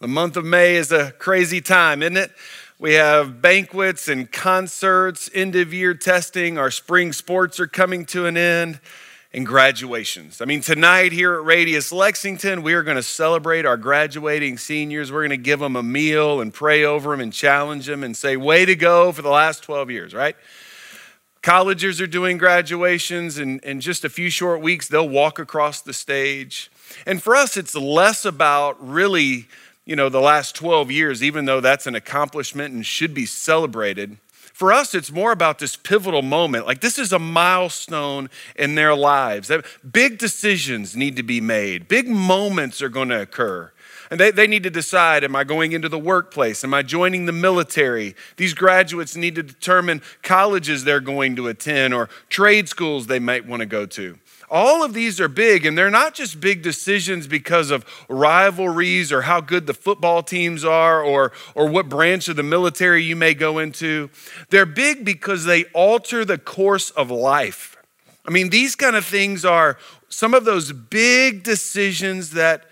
The month of May is a crazy time, isn't it? We have banquets and concerts, end of year testing, our spring sports are coming to an end, and graduations. I mean, tonight here at Radius Lexington, we are going to celebrate our graduating seniors. We're going to give them a meal and pray over them and challenge them and say, way to go for the last 12 years, right? Colleges are doing graduations, and in just a few short weeks, they'll walk across the stage. And for us, it's less about really you know, the last 12 years, even though that's an accomplishment and should be celebrated, for us, it's more about this pivotal moment. Like, this is a milestone in their lives. Big decisions need to be made, big moments are going to occur. And they, they need to decide Am I going into the workplace? Am I joining the military? These graduates need to determine colleges they're going to attend or trade schools they might want to go to. All of these are big, and they're not just big decisions because of rivalries or how good the football teams are or, or what branch of the military you may go into. They're big because they alter the course of life. I mean, these kind of things are some of those big decisions that,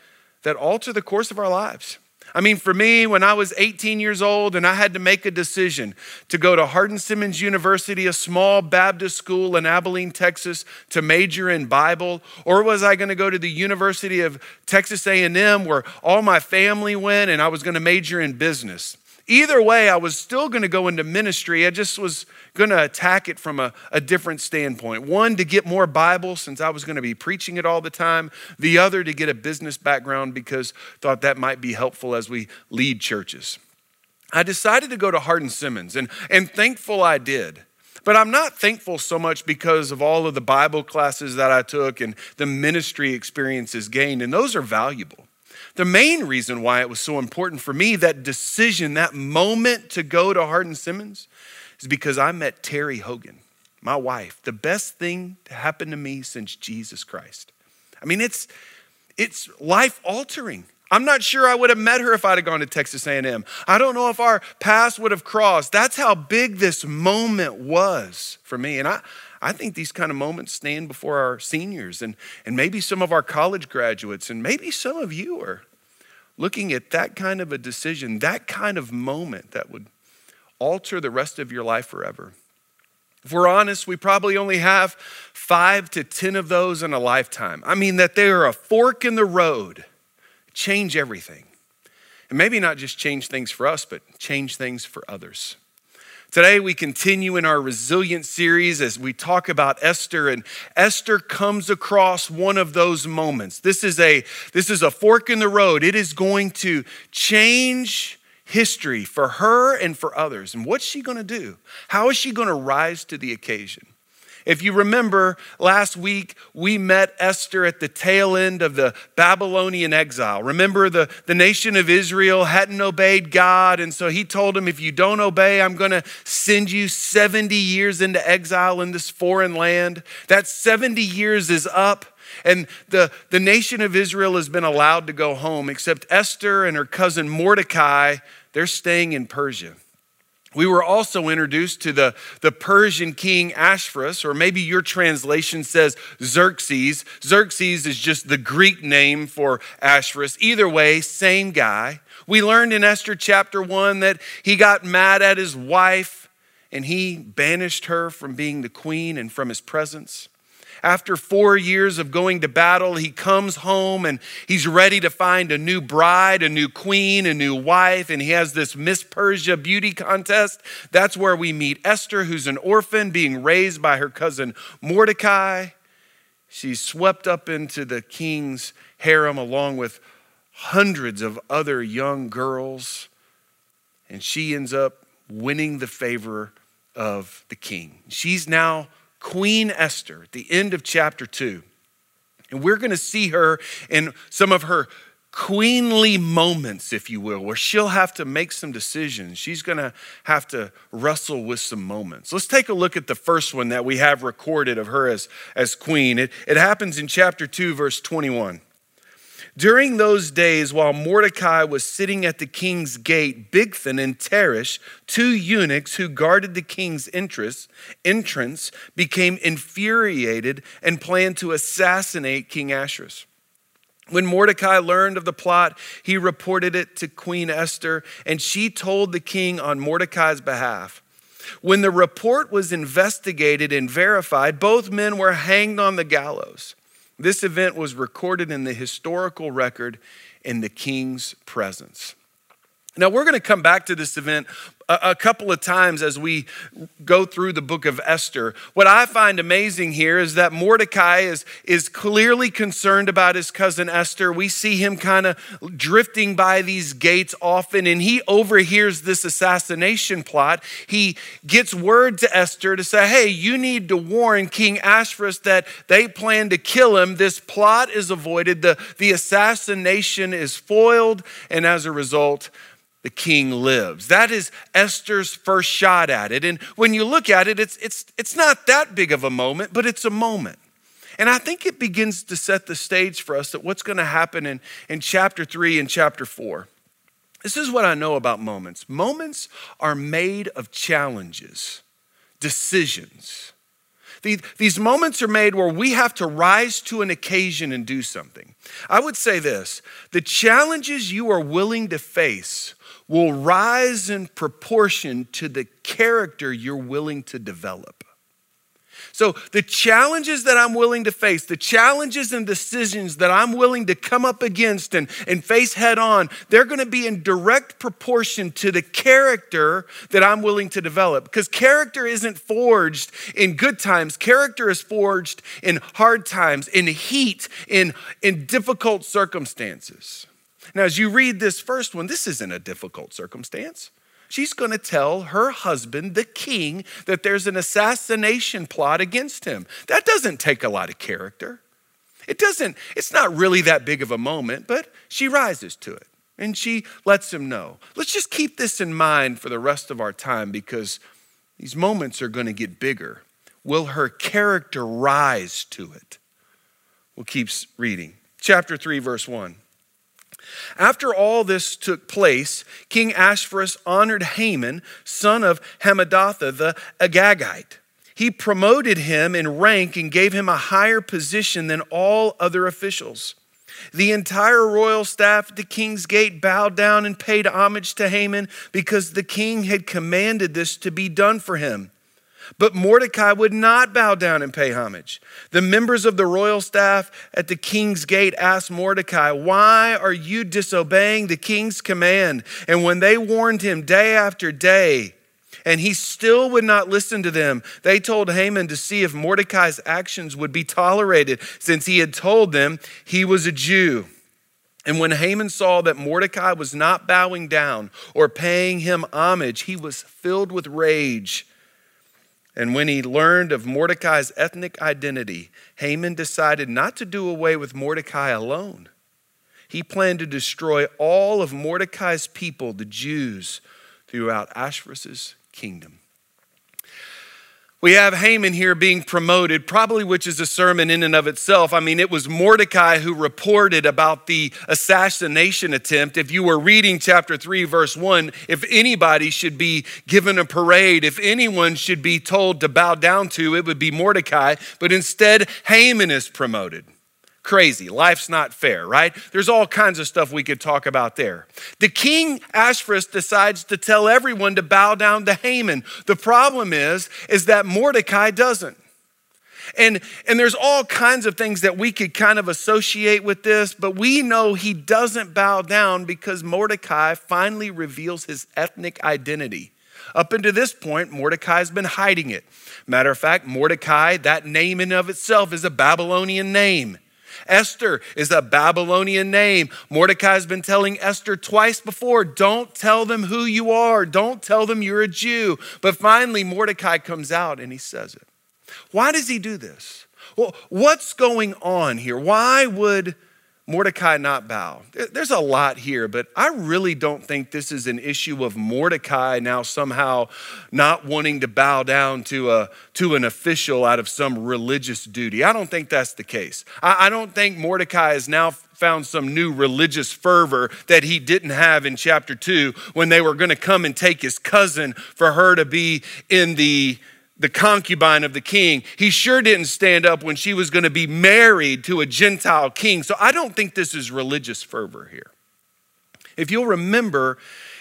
that alter the course of our lives. I mean, for me, when I was 18 years old and I had to make a decision to go to Hardin Simmons University, a small Baptist school in Abilene, Texas, to major in Bible, or was I going to go to the University of Texas A&M where all my family went and I was going to major in business? Either way, I was still going to go into ministry. I just was going to attack it from a, a, different standpoint. One, to get more Bible since I was going to be preaching it all the time. The other, to get a business background because thought that might be helpful as we lead churches. I decided to go to Hardin Simmons, and, and thankful I did. But I'm not thankful so much because of all of the Bible classes that I took and the ministry experiences gained, and those are valuable. The main reason why it was so important for me, that decision, that moment to go to Hardin Simmons, is because I met Terry Hogan, my wife, the best thing to happen to me since Jesus Christ. I mean, it's, it's life altering. I'm not sure I would have met her if I'd have gone to Texas A&M. I don't know if our paths would have crossed. That's how big this moment was for me. And I, I think these kind of moments stand before our seniors and, and maybe some of our college graduates, and maybe some of you are looking at that kind of a decision, that kind of moment that would alter the rest of your life forever. If we're honest, we probably only have five to 10 of those in a lifetime. I mean, that they are a fork in the road, change everything. And maybe not just change things for us, but change things for others. Today, we continue in our resilience series as we talk about Esther, and Esther comes across one of those moments. This is a, this is a fork in the road. It is going to change history for her and for others. And what's she going to do? How is she going to rise to the occasion? If you remember, last week we met Esther at the tail end of the Babylonian exile. Remember, the, the nation of Israel hadn't obeyed God, and so he told them, If you don't obey, I'm going to send you 70 years into exile in this foreign land. That 70 years is up. And the, the nation of Israel has been allowed to go home, except Esther and her cousin Mordecai, they're staying in Persia. We were also introduced to the, the Persian king Ahasuerus, or maybe your translation says Xerxes. Xerxes is just the Greek name for Ahasuerus. Either way, same guy. We learned in Esther chapter 1 that he got mad at his wife and he banished her from being the queen and from his presence. After four years of going to battle, he comes home and he's ready to find a new bride, a new queen, a new wife, and he has this Miss Persia beauty contest. That's where we meet Esther, who's an orphan being raised by her cousin Mordecai. She's swept up into the king's harem along with hundreds of other young girls, and she ends up winning the favor of the king. She's now Queen Esther at the end of chapter 2. And we're going to see her in some of her queenly moments, if you will, where she'll have to make some decisions. She's going to have to wrestle with some moments. Let's take a look at the first one that we have recorded of her as, as queen. It, it happens in chapter 2, verse 21. During those days, while Mordecai was sitting at the king's gate, Bigthan and Teresh, two eunuchs who guarded the king's entrance, became infuriated and planned to assassinate King Ahasuerus. When Mordecai learned of the plot, he reported it to Queen Esther, and she told the king on Mordecai's behalf. When the report was investigated and verified, both men were hanged on the gallows. This event was recorded in the historical record in the king's presence. Now, we're going to come back to this event a, couple of times as we go through the book of Esther. What I find amazing here is that Mordecai is, is clearly concerned about his cousin Esther. We see him kind of drifting by these gates often, and he overhears this assassination plot. He gets word to Esther to say, Hey, you need to warn King Ahasuerus that they plan to kill him. This plot is avoided, the, the assassination is foiled, and as a result, the king lives. That is Esther's first shot at it. And when you look at it, it's, it's, it's not that big of a moment, but it's a moment. And I think it begins to set the stage for us that what's going to happen in, in chapter three and chapter four. This is what I know about moments moments are made of challenges, decisions. These, these moments are made where we have to rise to an occasion and do something. I would say this the challenges you are willing to face will rise in proportion to the character you're willing to develop. So, the challenges that I'm willing to face, the challenges and decisions that I'm willing to come up against and, and face head on, they're going to be in direct proportion to the character that I'm willing to develop. Because character isn't forged in good times, character is forged in hard times, in heat, in, in difficult circumstances. Now, as you read this first one, this isn't a difficult circumstance. She's going to tell her husband, the king, that there's an assassination plot against him. That doesn't take a lot of character. It doesn't, it's not really that big of a moment, but she rises to it and she lets him know. Let's just keep this in mind for the rest of our time because these moments are going to get bigger. Will her character rise to it? We'll keep reading. Chapter 3, verse 1. After all this took place, King Ahasuerus honored Haman, son of Hammedatha the Agagite. He promoted him in rank and gave him a higher position than all other officials. The entire royal staff at the king's gate bowed down and paid homage to Haman because the king had commanded this to be done for him. But Mordecai would not bow down and pay homage. The members of the royal staff at the king's gate asked Mordecai, Why are you disobeying the king's command? And when they warned him day after day, and he still would not listen to them. They told Haman to see if Mordecai's actions would be tolerated, since he had told them he was a Jew. And when Haman saw that Mordecai was not bowing down or paying him homage, he was filled with rage. And when he learned of Mordecai's ethnic identity, Haman decided not to do away with Mordecai alone. He planned to destroy all of Mordecai's people, the Jews, throughout Ahasuerus' kingdom. We have Haman here being promoted, probably which is a sermon in and of itself. I mean, it was Mordecai who reported about the assassination attempt. If you were reading chapter 3, verse 1, if anybody should be given a parade, if anyone should be told to bow down to, it would be Mordecai. But instead, Haman is promoted crazy. Life's not fair, right? There's all kinds of stuff we could talk about there. The king Ahasuerus decides to tell everyone to bow down to Haman. The problem is, is that Mordecai doesn't. And, and there's all kinds of things that we could kind of associate with this, but we know he doesn't bow down because Mordecai finally reveals his ethnic identity. Up until this point, Mordecai's been hiding it. Matter of fact, Mordecai, that name in of itself is a Babylonian name. Esther is a Babylonian name. Mordecai's been telling Esther twice before don't tell them who you are, don't tell them you're a Jew. But finally, Mordecai comes out and he says it. Why does he do this? Well, what's going on here? Why would Mordecai not bow. There's a lot here, but I really don't think this is an issue of Mordecai now somehow not wanting to bow down to, a, to an official out of some religious duty. I don't think that's the case. I, I don't think Mordecai has now found some new religious fervor that he didn't have in chapter two when they were going to come and take his cousin for her to be in the the concubine of the king. He sure didn't stand up when she was going to be married to a Gentile king. So I don't think this is religious fervor here. If you'll remember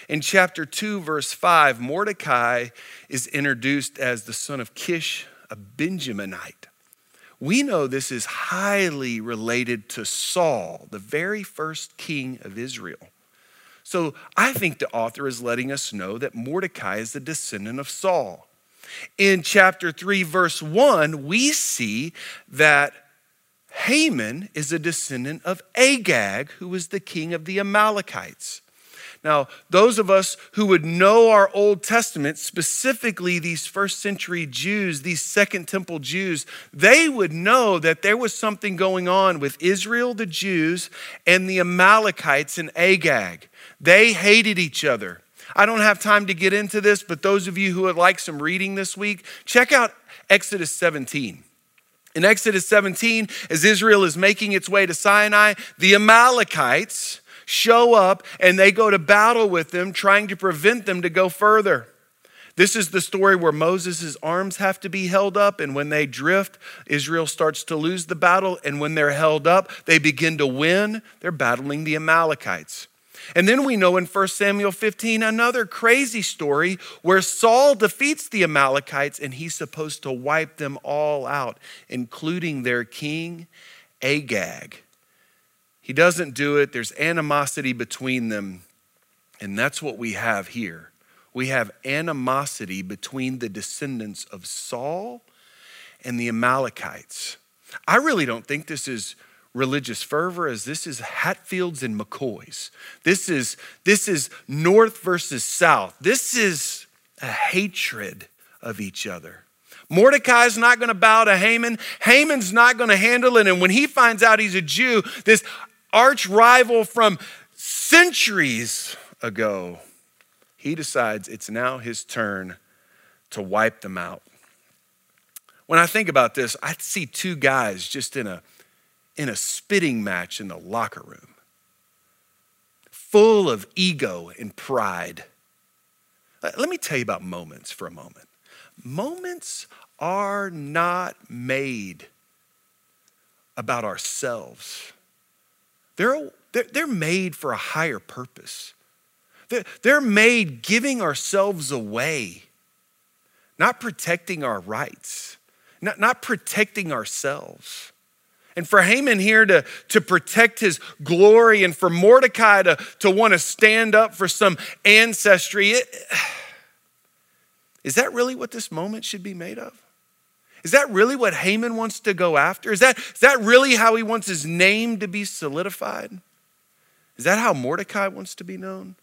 in chapter 2, verse 5, Mordecai is introduced as the son of Kish, a Benjaminite. We know this is highly related to Saul, the very first king of Israel. So I think the author is letting us know that Mordecai is the descendant of Saul. In chapter 3, verse 1, we see that Haman is a descendant of Agag, who was the king of the Amalekites. Now, those of us who would know our Old Testament, specifically these first century Jews, these Second Temple Jews, they would know that there was something going on with Israel, the Jews, and the Amalekites and Agag. They hated each other. I don't have time to get into this, but those of you who would like some reading this week, check out Exodus 17. In Exodus 17, as Israel is making its way to Sinai, the Amalekites, show up and they go to battle with them, trying to prevent them to go further. This is the story where Moses' arms have to be held up, and when they drift, Israel starts to lose the battle. And when they're held up, they begin to win. They're battling the Amalekites. And then we know in 1 Samuel 15 another crazy story where Saul defeats the Amalekites and he's supposed to wipe them all out, including their king, Agag. He doesn't do it. There's animosity between them. And that's what we have here. We have animosity between the descendants of Saul and the Amalekites. I really don't think this is religious fervor as this is Hatfields and McCoys. This is this is north versus south. This is a hatred of each other. Mordecai's not going to bow to Haman. Haman's not going to handle it. And when he finds out he's a Jew, this arch rival from centuries ago, he decides it's now his turn to wipe them out. When I think about this, I see two guys just in a, in a spitting match in the locker room, full of ego and pride. Let me tell you about moments for a moment. Moments are not made about ourselves. They're, they're made for a higher purpose. They're made giving ourselves away, not protecting our rights, not, not protecting ourselves. And for Haman here to, to protect his glory and for Mordecai to, to want to stand up for some ancestry, it, is that really what this moment should be made of? Is that really what Haman wants to go after? Is that, is that really how he wants his name to be solidified? Is that how Mordecai wants to be known?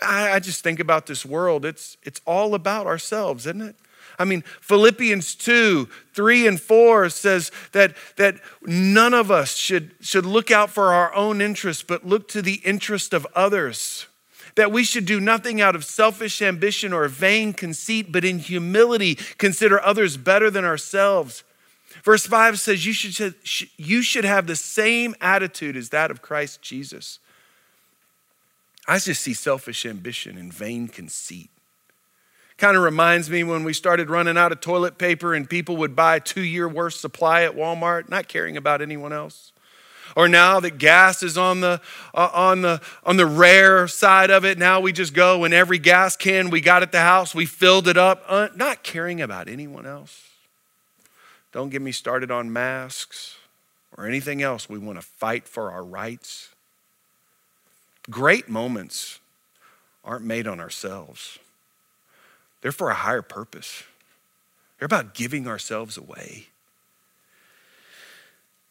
I, I just think about this world. It's, it's all about ourselves, isn't it? I mean, Philippians 2, 3 and 4 says that, that none of us should, should look out for our own interests, but look to the interest of others that we should do nothing out of selfish ambition or vain conceit, but in humility consider others better than ourselves. Verse 5 says, you should, you should have the same attitude as that of Christ Jesus. I just see selfish ambition and vain conceit. Kind of reminds me when we started running out of toilet paper and people would buy two year worth supply at Walmart, not caring about anyone else. Or now that gas is on the uh, on the on the rare side of it now we just go and every gas can we got at the house we filled it up uh, not caring about anyone else. Don't get me started on masks or anything else. We want to fight for our rights. Great moments aren't made on ourselves they're for a higher purpose they're about giving ourselves away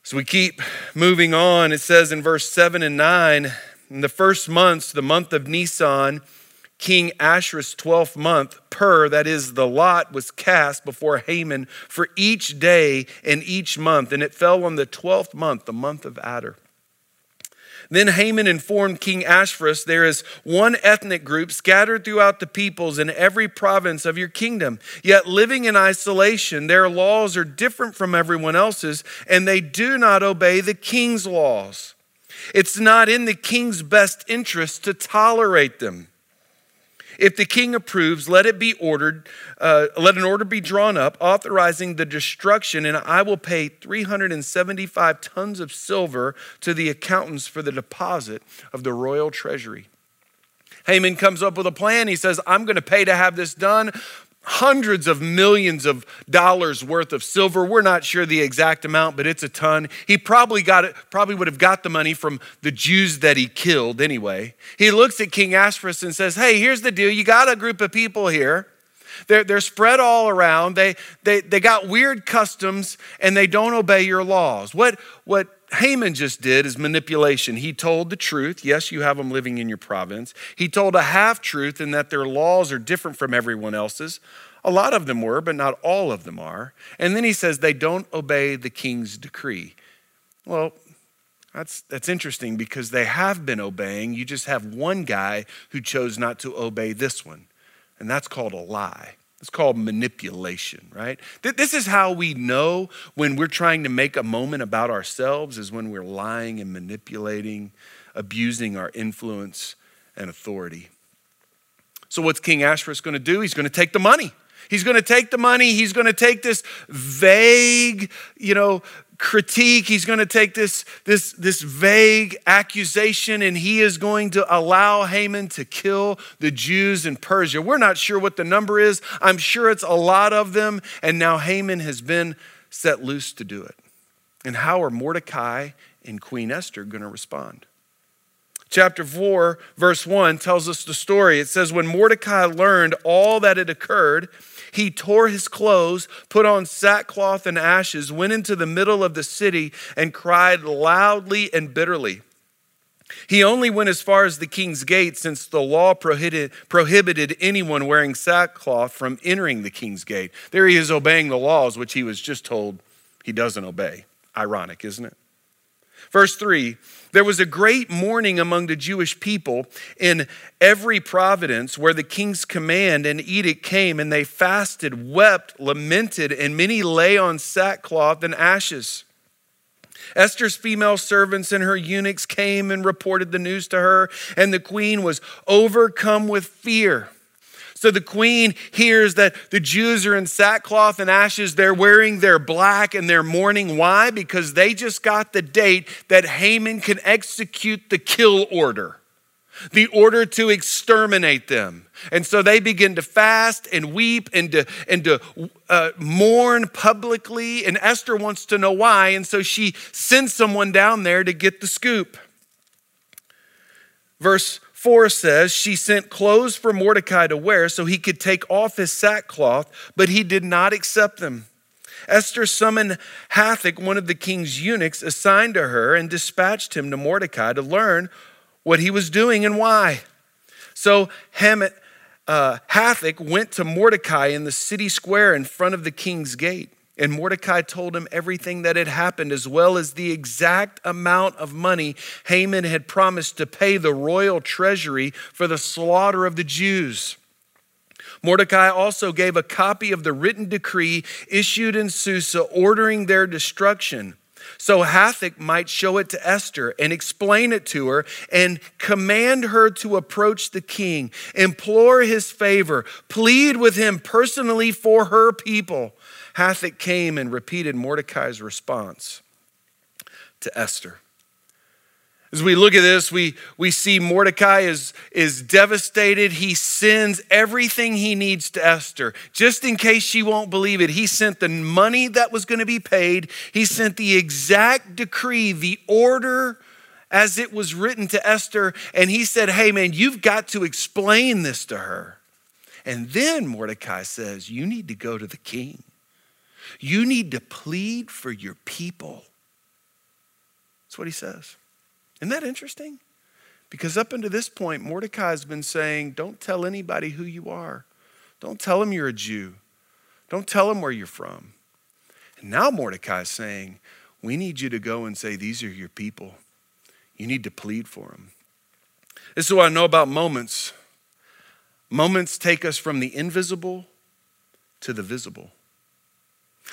so we keep moving on. It says in verse 7 and 9, in the first months, the month of Nisan, King Ahasuerus' 12th month, Pur, that is the lot, was cast before Haman for each day and each month, and it fell on the 12th month, the month of Adar. Then Haman informed King Ahasuerus, There is one ethnic group scattered throughout the peoples in every province of your kingdom, yet living in isolation. Their laws are different from everyone else's, and they do not obey the king's laws. It's not in the king's best interest to tolerate them. If the king approves, let it be ordered, uh, let an order be drawn up authorizing the destruction, and I will pay 375 tons of silver to the accountants for the deposit of the royal treasury. Haman comes up with a plan. He says, I'm going to pay to have this done. Hundreds of millions of dollars worth of silver. We're not sure the exact amount, but it's a ton. He probably got it, probably would have got the money from the Jews that he killed anyway. He looks at King Ahasuerus and says, Hey, here's the deal. You got a group of people here. They're, they're spread all around. They, they, they got weird customs and they don't obey your laws. What, what Haman just did is manipulation. He told the truth. Yes, you have them living in your province. He told a half truth in that their laws are different from everyone else's. A lot of them were, but not all of them are. And then he says they don't obey the king's decree. Well, that's, that's interesting because they have been obeying. You just have one guy who chose not to obey this one, and that's called a lie. It's called manipulation, right? This is how we know when we're trying to make a moment about ourselves, is when we're lying and manipulating, abusing our influence and authority. So, what's King Ahasuerus going to do? He's going to take the money. He's going to take the money. He's going to take this vague, you know, critique. He's going to take this, this, this vague accusation and he is going to allow Haman to kill the Jews in Persia. We're not sure what the number is. I'm sure it's a lot of them. And now Haman has been set loose to do it. And how are Mordecai and Queen Esther going to respond? Chapter 4, verse 1 tells us the story. It says, When Mordecai learned all that had occurred, he tore his clothes, put on sackcloth and ashes, went into the middle of the city, and cried loudly and bitterly. He only went as far as the king's gate, since the law prohibited, prohibited anyone wearing sackcloth from entering the king's gate. There he is obeying the laws, which he was just told he doesn't obey. Ironic, isn't it? Verse 3 There was a great mourning among the Jewish people in every province where the king's command and edict came, and they fasted, wept, lamented, and many lay on sackcloth and ashes. Esther's female servants and her eunuchs came and reported the news to her, and the queen was overcome with fear. So the queen hears that the Jews are in sackcloth and ashes. They're wearing their black and they're mourning. Why? Because they just got the date that Haman can execute the kill order, the order to exterminate them. And so they begin to fast and weep and to, and to uh, mourn publicly. And Esther wants to know why. And so she sends someone down there to get the scoop. Verse 4 says, She sent clothes for Mordecai to wear so he could take off his sackcloth, but he did not accept them. Esther summoned Hathach, one of the king's eunuchs, assigned to her, and dispatched him to Mordecai to learn what he was doing and why. So uh, Hathach went to Mordecai in the city square in front of the king's gate. And Mordecai told him everything that had happened, as well as the exact amount of money Haman had promised to pay the royal treasury for the slaughter of the Jews. Mordecai also gave a copy of the written decree issued in Susa ordering their destruction. So Hathach might show it to Esther and explain it to her and command her to approach the king, implore his favor, plead with him personally for her people. Hathach came and repeated Mordecai's response to Esther. As we look at this, we, we see Mordecai is, is devastated. He sends everything he needs to Esther. Just in case she won't believe it, he sent the money that was going to be paid. He sent the exact decree, the order as it was written to Esther. And he said, Hey, man, you've got to explain this to her. And then Mordecai says, You need to go to the king. You need to plead for your people. That's what he says. Isn't that interesting? Because up until this point, Mordecai has been saying, Don't tell anybody who you are. Don't tell them you're a Jew. Don't tell them where you're from. And now Mordecai is saying, We need you to go and say, These are your people. You need to plead for them. This is what I know about moments. Moments take us from the invisible to the visible.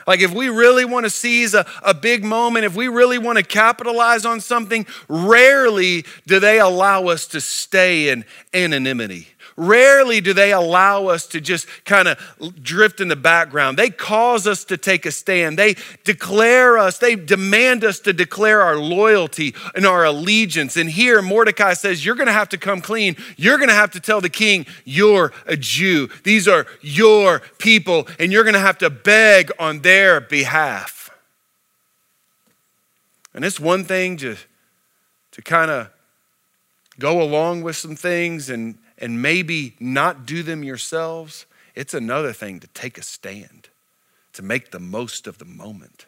Like, if we really want to seize a, a big moment, if we really want to capitalize on something, rarely do they allow us to stay in anonymity. Rarely do they allow us to just kind of drift in the background. They cause us to take a stand. They declare us, they demand us to declare our loyalty and our allegiance. And here, Mordecai says, You're going to have to come clean. You're going to have to tell the king, You're a Jew. These are your people, and you're going to have to beg on their behalf. And it's one thing to, to kind of go along with some things and and maybe not do them yourselves, it's another thing to take a stand, to make the most of the moment.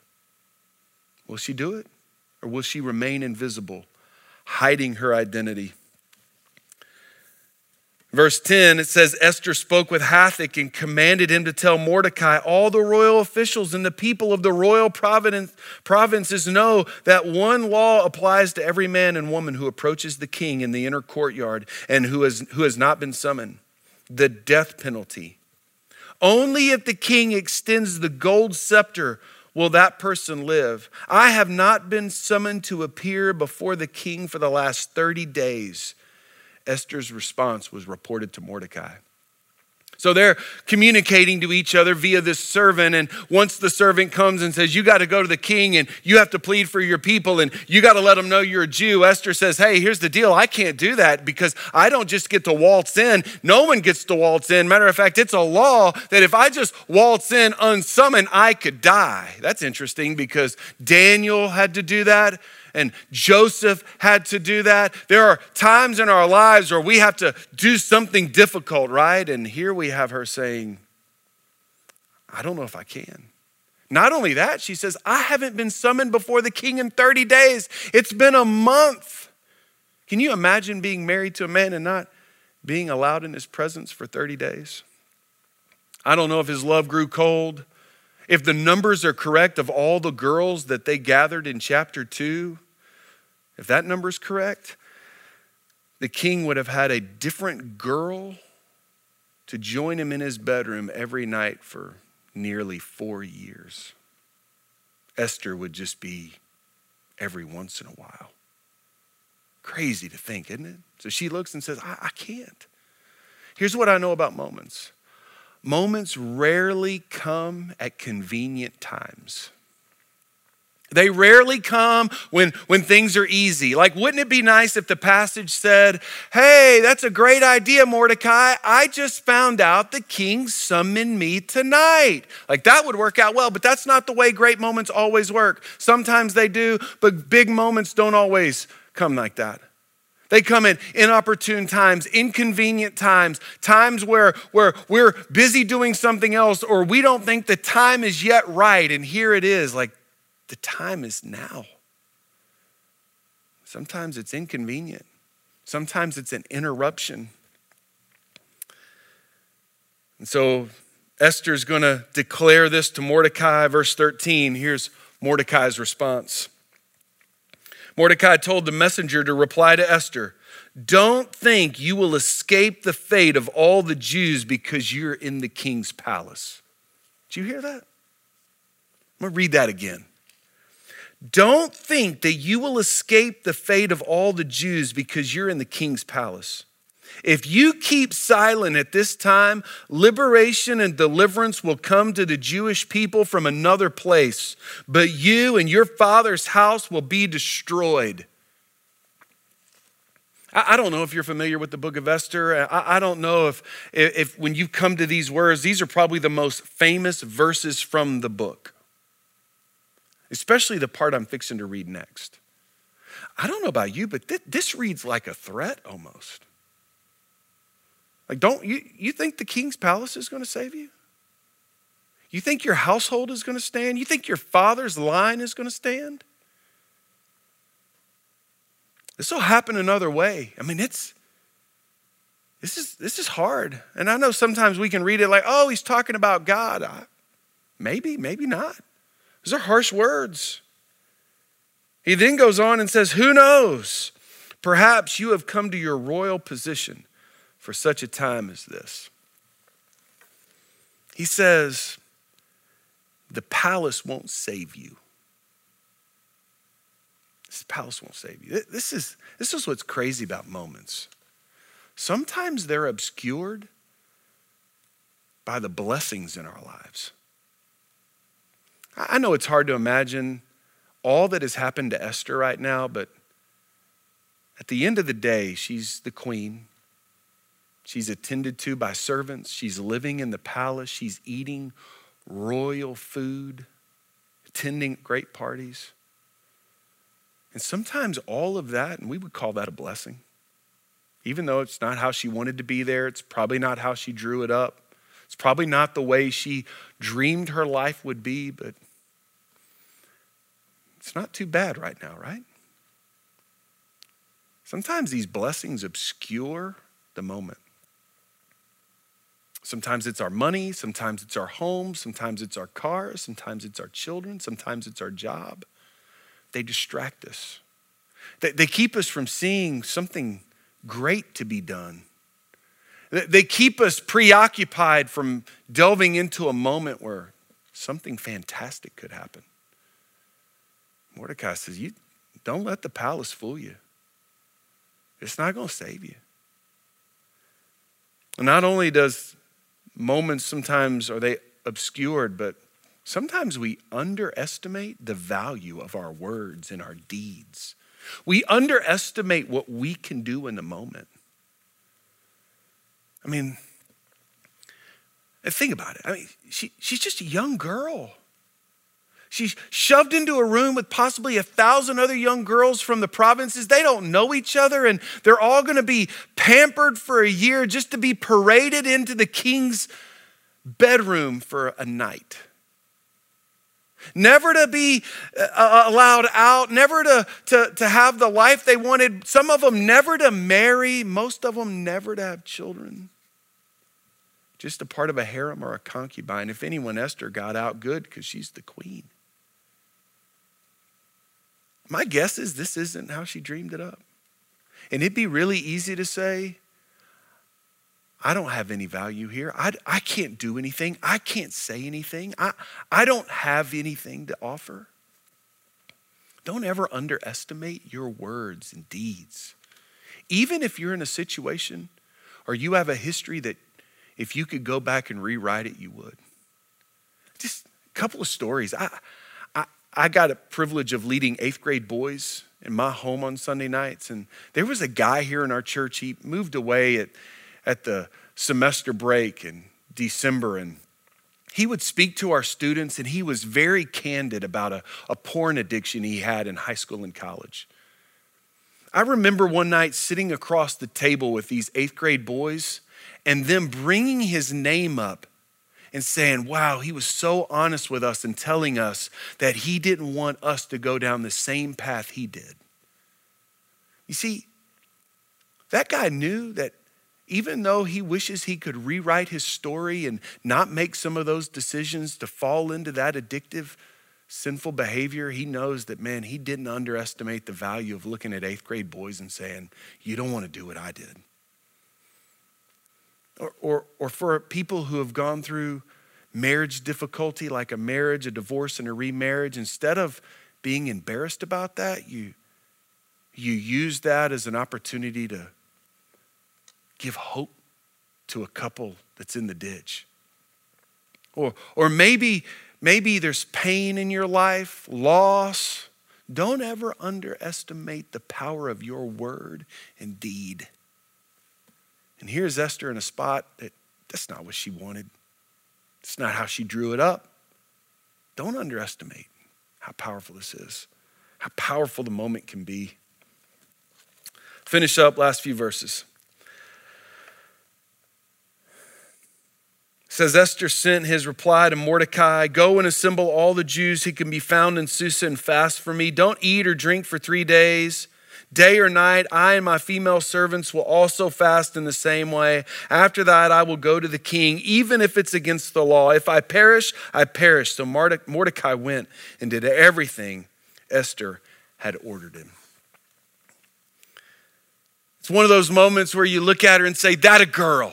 Will she do it? Or will she remain invisible, hiding her identity? Verse 10, it says Esther spoke with Hathach and commanded him to tell Mordecai, all the royal officials and the people of the royal provinces know that one law applies to every man and woman who approaches the king in the inner courtyard and who has, who has not been summoned the death penalty. Only if the king extends the gold scepter will that person live. I have not been summoned to appear before the king for the last 30 days. Esther's response was reported to Mordecai. So they're communicating to each other via this servant. And once the servant comes and says, You got to go to the king and you have to plead for your people and you got to let them know you're a Jew, Esther says, Hey, here's the deal. I can't do that because I don't just get to waltz in. No one gets to waltz in. Matter of fact, it's a law that if I just waltz in unsummoned, I could die. That's interesting because Daniel had to do that and Joseph had to do that. There are times in our lives where we have to do something difficult, right? And here we have her saying, I don't know if I can. Not only that, she says, I haven't been summoned before the king in 30 days. It's been a month. Can you imagine being married to a man and not being allowed in his presence for 30 days? I don't know if his love grew cold. If the numbers are correct of all the girls that they gathered in chapter 2, if that number is correct, the king would have had a different girl to join him in his bedroom every night for nearly four years. Esther would just be every once in a while. Crazy to think, isn't it? So she looks and says, I, I can't. Here's what I know about moments moments rarely come at convenient times. They rarely come when, when things are easy. Like, wouldn't it be nice if the passage said, Hey, that's a great idea, Mordecai. I just found out the king summoned me tonight. Like, that would work out well, but that's not the way great moments always work. Sometimes they do, but big moments don't always come like that. They come in inopportune times, inconvenient times, times where, where we're busy doing something else or we don't think the time is yet right. And here it is, like the time is now. Sometimes it's inconvenient, sometimes it's an interruption. And so Esther's going to declare this to Mordecai. Verse 13, here's Mordecai's response. Mordecai told the messenger to reply to Esther Don't think you will escape the fate of all the Jews because you're in the king's palace. Did you hear that? I'm going to read that again. Don't think that you will escape the fate of all the Jews because you're in the king's palace. If you keep silent at this time, liberation and deliverance will come to the Jewish people from another place, but you and your father's house will be destroyed. I don't know if you're familiar with the book of Esther. I don't know if, if when you come to these words, these are probably the most famous verses from the book especially the part I'm fixing to read next. I don't know about you, but th- this reads like a threat almost. Like, don't you, you think the king's palace is going to save you? You think your household is going to stand? You think your father's line is going to stand? This will happen another way. I mean, it's this is this is hard. And I know sometimes we can read it like, oh, he's talking about God. I, maybe, maybe not. Those are harsh words. He then goes on and says, Who knows? Perhaps you have come to your royal position for such a time as this. He says, The palace won't save you. This palace won't save you. This is, this is what's crazy about moments. sometimes they're obscured by the blessings in our lives. I know it's hard to imagine all that has happened to Esther right now, but at the end of the day, she's the queen. She's attended to by servants. She's living in the palace. She's eating royal food, attending great parties. And sometimes all of that, and we would call that a blessing. Even though it's not how she wanted to be there, it's probably not how she drew it up, it's probably not the way she dreamed her life would be, but it's not too bad right now, right? Sometimes these blessings obscure the moment. Sometimes it's our money, sometimes it's our home, sometimes it's our cars, sometimes it's our children, sometimes it's our job. They distract us. They, they keep us from seeing something great to be done. They keep us preoccupied from delving into a moment where something fantastic could happen. Mordecai says, You don't let the palace fool you. It's not going to save you. Not only does moments sometimes are they obscured, but sometimes we underestimate the value of our words and our deeds. We underestimate what we can do in the moment. I mean, think about it. I mean, she, she's just a young girl. She's shoved into a room with possibly a thousand other young girls from the provinces. They don't know each other, and they're all going to be pampered for a year just to be paraded into the king's bedroom for a night. Never to be uh, uh, allowed out, never to, to, to have the life they wanted. Some of them never to marry, most of them never to have children. Just a part of a harem or a concubine. If anyone, Esther got out good because she's the queen. My guess is this isn't how she dreamed it up. And it'd be really easy to say, I don't have any value here. I, I can't do anything. I can't say anything. I, I don't have anything to offer. Don't ever underestimate your words and deeds. Even if you're in a situation or you have a history that if you could go back and rewrite it, you would. Just a couple of stories. I, I got a privilege of leading eighth grade boys in my home on Sunday nights. And there was a guy here in our church. He moved away at, at the semester break in December. And he would speak to our students, and he was very candid about a, a porn addiction he had in high school and college. I remember one night sitting across the table with these eighth grade boys and them bringing his name up and saying, wow, he was so honest with us and telling us that he didn't want us to go down the same path he did. You see, that guy knew that even though he wishes he could rewrite his story and not make some of those decisions to fall into that addictive, sinful behavior, he knows that, man, he didn't underestimate the value of looking at eighth grade boys and saying, You don't want to do what I did or, or, or for people who have gone through marriage difficulty, like a marriage, a divorce, and a remarriage, instead of being embarrassed about that, you, you use that as an opportunity to give hope to a couple that's in the ditch. Or, or maybe, maybe there's pain in your life, loss. Don't ever underestimate the power of your word and deed. And here's Esther in a spot that that's not what she wanted. It's not how she drew it up. Don't underestimate how powerful this is, how powerful the moment can be. Finish up last few verses. says Esther sent his reply to Mordecai Go and assemble all the Jews who can be found in Susa and fast for me. Don't eat or drink for three days. Day or night, I and my female servants will also fast in the same way. After that, I will go to the king, even if it's against the law. If I perish, I perish. So Mordecai went and did everything Esther had ordered him. It's one of those moments where you look at her and say, That a girl.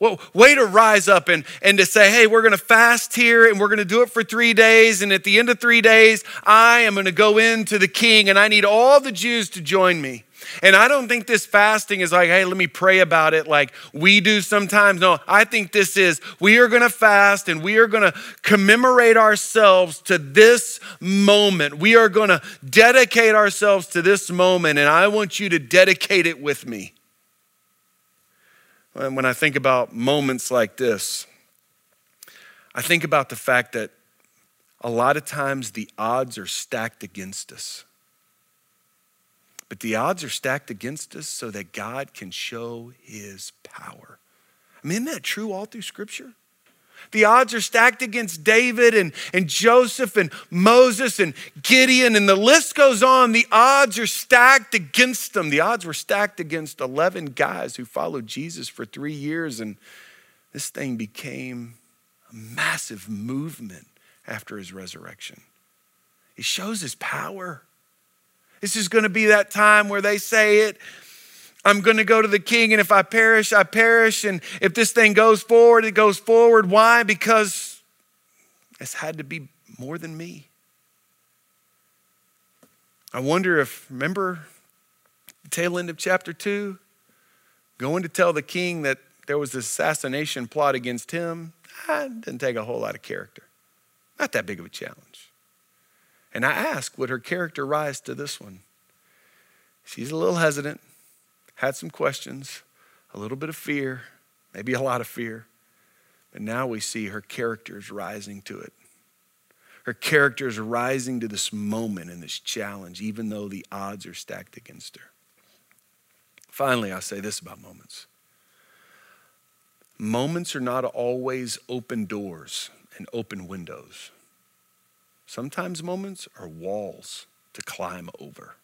Well, way to rise up and, and to say, hey, we're going to fast here and we're going to do it for three days. And at the end of three days, I am going to go into the king and I need all the Jews to join me. And I don't think this fasting is like, hey, let me pray about it like we do sometimes. No, I think this is we are going to fast and we are going to commemorate ourselves to this moment. We are going to dedicate ourselves to this moment, and I want you to dedicate it with me. When I think about moments like this, I think about the fact that a lot of times the odds are stacked against us. But the odds are stacked against us so that God can show his power. I mean, isn't that true all through Scripture? The odds are stacked against David and, and Joseph and Moses and Gideon, and the list goes on. The odds are stacked against them. The odds were stacked against 11 guys who followed Jesus for three years, and this thing became a massive movement after his resurrection. It shows his power. This is going to be that time where they say it. I'm going to go to the king, and if I perish, I perish. And if this thing goes forward, it goes forward. Why? Because it's had to be more than me. I wonder if, remember the tail end of chapter two? Going to tell the king that there was this assassination plot against him, that didn't take a whole lot of character. Not that big of a challenge. And I ask, would her character rise to this one? She's a little hesitant, had some questions, a little bit of fear, maybe a lot of fear. But now we see her character is rising to it. Her character is rising to this moment and this challenge, even though the odds are stacked against her. Finally, I'll say this about moments moments are not always open doors and open windows. Sometimes moments are walls to climb over.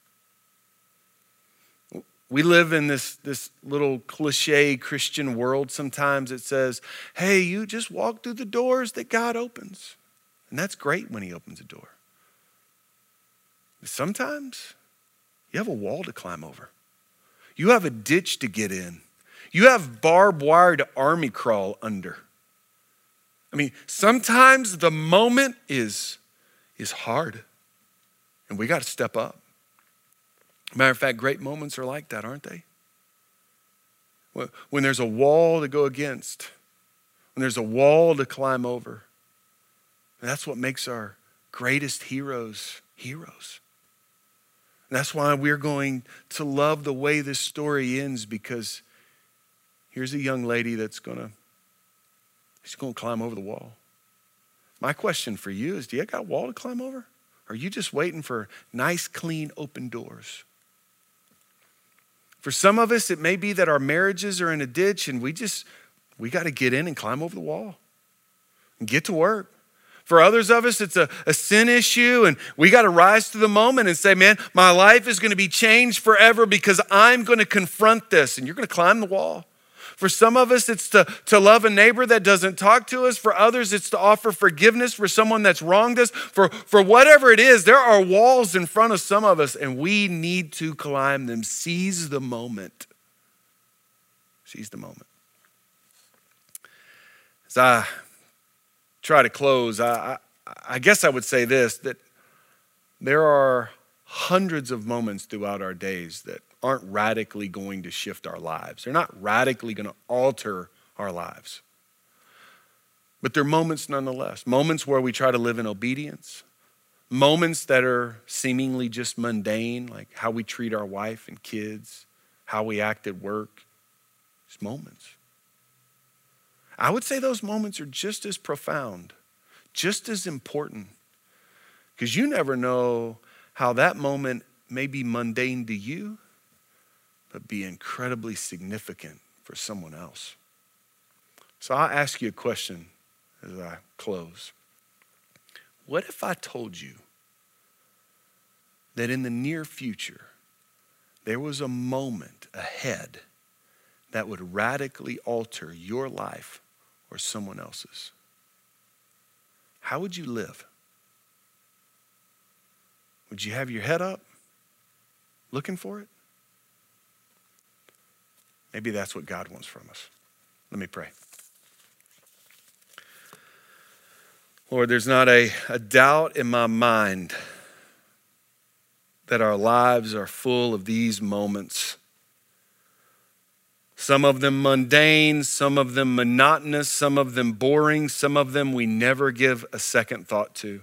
We live in this, this little cliche Christian world sometimes it says, hey, you just walk through the doors that God opens. And that's great when He opens a door. But sometimes you have a wall to climb over, you have a ditch to get in, you have barbed wire to army crawl under. I mean, sometimes the moment is, is hard, and we got to step up. Matter of fact, great moments are like that, aren't they? When there's a wall to go against, when there's a wall to climb over. That's what makes our greatest heroes heroes. That's why we're going to love the way this story ends because here's a young lady that's going to she's going to climb over the wall. My question for you is do you got a wall to climb over? Or are you just waiting for nice, clean, open doors? For some of us, it may be that our marriages are in a ditch and we just, we got to get in and climb over the wall and get to work. For others of us, it's a, a sin issue, and we got to rise to the moment and say, Man, my life is going to be changed forever because I'm going to confront this. And you're going to climb the wall. For some of us, it's to, to love a neighbor that doesn't talk to us. For others, it's to offer forgiveness for someone that's wronged us. For, for whatever it is, there are walls in front of some of us, and we need to climb them. Seize the moment. Seize the moment. As I try to close, I, I, I guess I would say this that there are hundreds of moments throughout our days that aren't radically going to shift our lives. They're not radically going to alter our lives. But they're moments nonetheless, moments where we try to live in obedience, moments that are seemingly just mundane, like how we treat our wife and kids, how we act at work. It's moments. I would say those moments are just as profound, just as important, because you never know how that moment may be mundane to you, but be incredibly significant for someone else. So I'll ask you a question as I close. What if I told you that in the near future, there was a moment ahead that would radically alter your life or someone else's? How would you live? Would you have your head up looking for it? Maybe that's what God wants from us. Let me pray. Lord, there's not a, a doubt in my mind that our lives are full of these moments. Some of them mundane, some of them monotonous, some of them boring, some of them we never give a second thought to.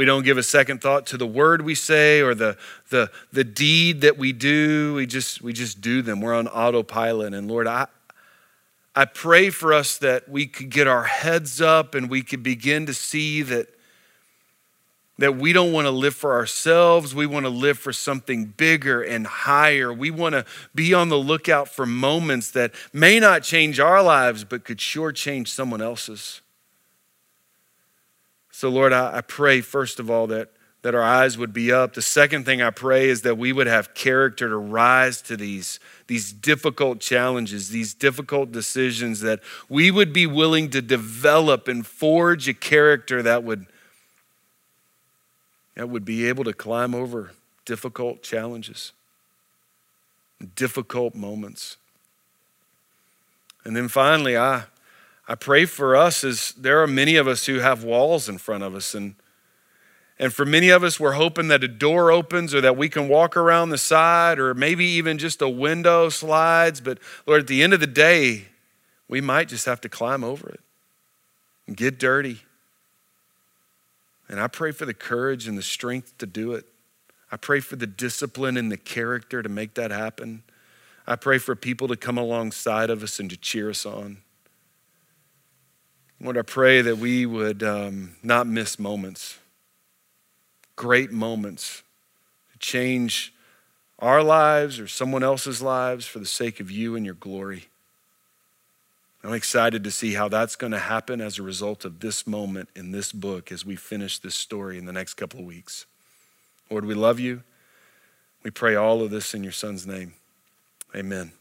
We don't give a second thought to the word we say or the, the, the deed that we do. We just, we just do them. We're on autopilot. And Lord, I, I pray for us that we could get our heads up and we could begin to see that that we don't want to live for ourselves. We want to live for something bigger and higher. We want to be on the lookout for moments that may not change our lives, but could sure change someone else's. So, Lord, I, I pray, first of all, that, that our eyes would be up. The second thing I pray is that we would have character to rise to these, these difficult challenges, these difficult decisions, that we would be willing to develop and forge a character that would that would be able to climb over difficult challenges, difficult moments. And then finally, I, I pray for us as there are many of us who have walls in front of us. And, and for many of us, we're hoping that a door opens or that we can walk around the side or maybe even just a window slides. But Lord, at the end of the day, we might just have to climb over it and get dirty and I pray for the courage and the strength to do it. I pray for the discipline and the character to make that happen. I pray for people to come alongside of us and to cheer us on. Lord, I pray that we would um, not miss moments, great moments to change our lives or someone else's lives for the sake of you and your glory. I'm excited to see how that's going to happen as a result of this moment in this book as we finish this story in the next couple of weeks. Lord, we love you. We pray all of this in your son's name. Amen.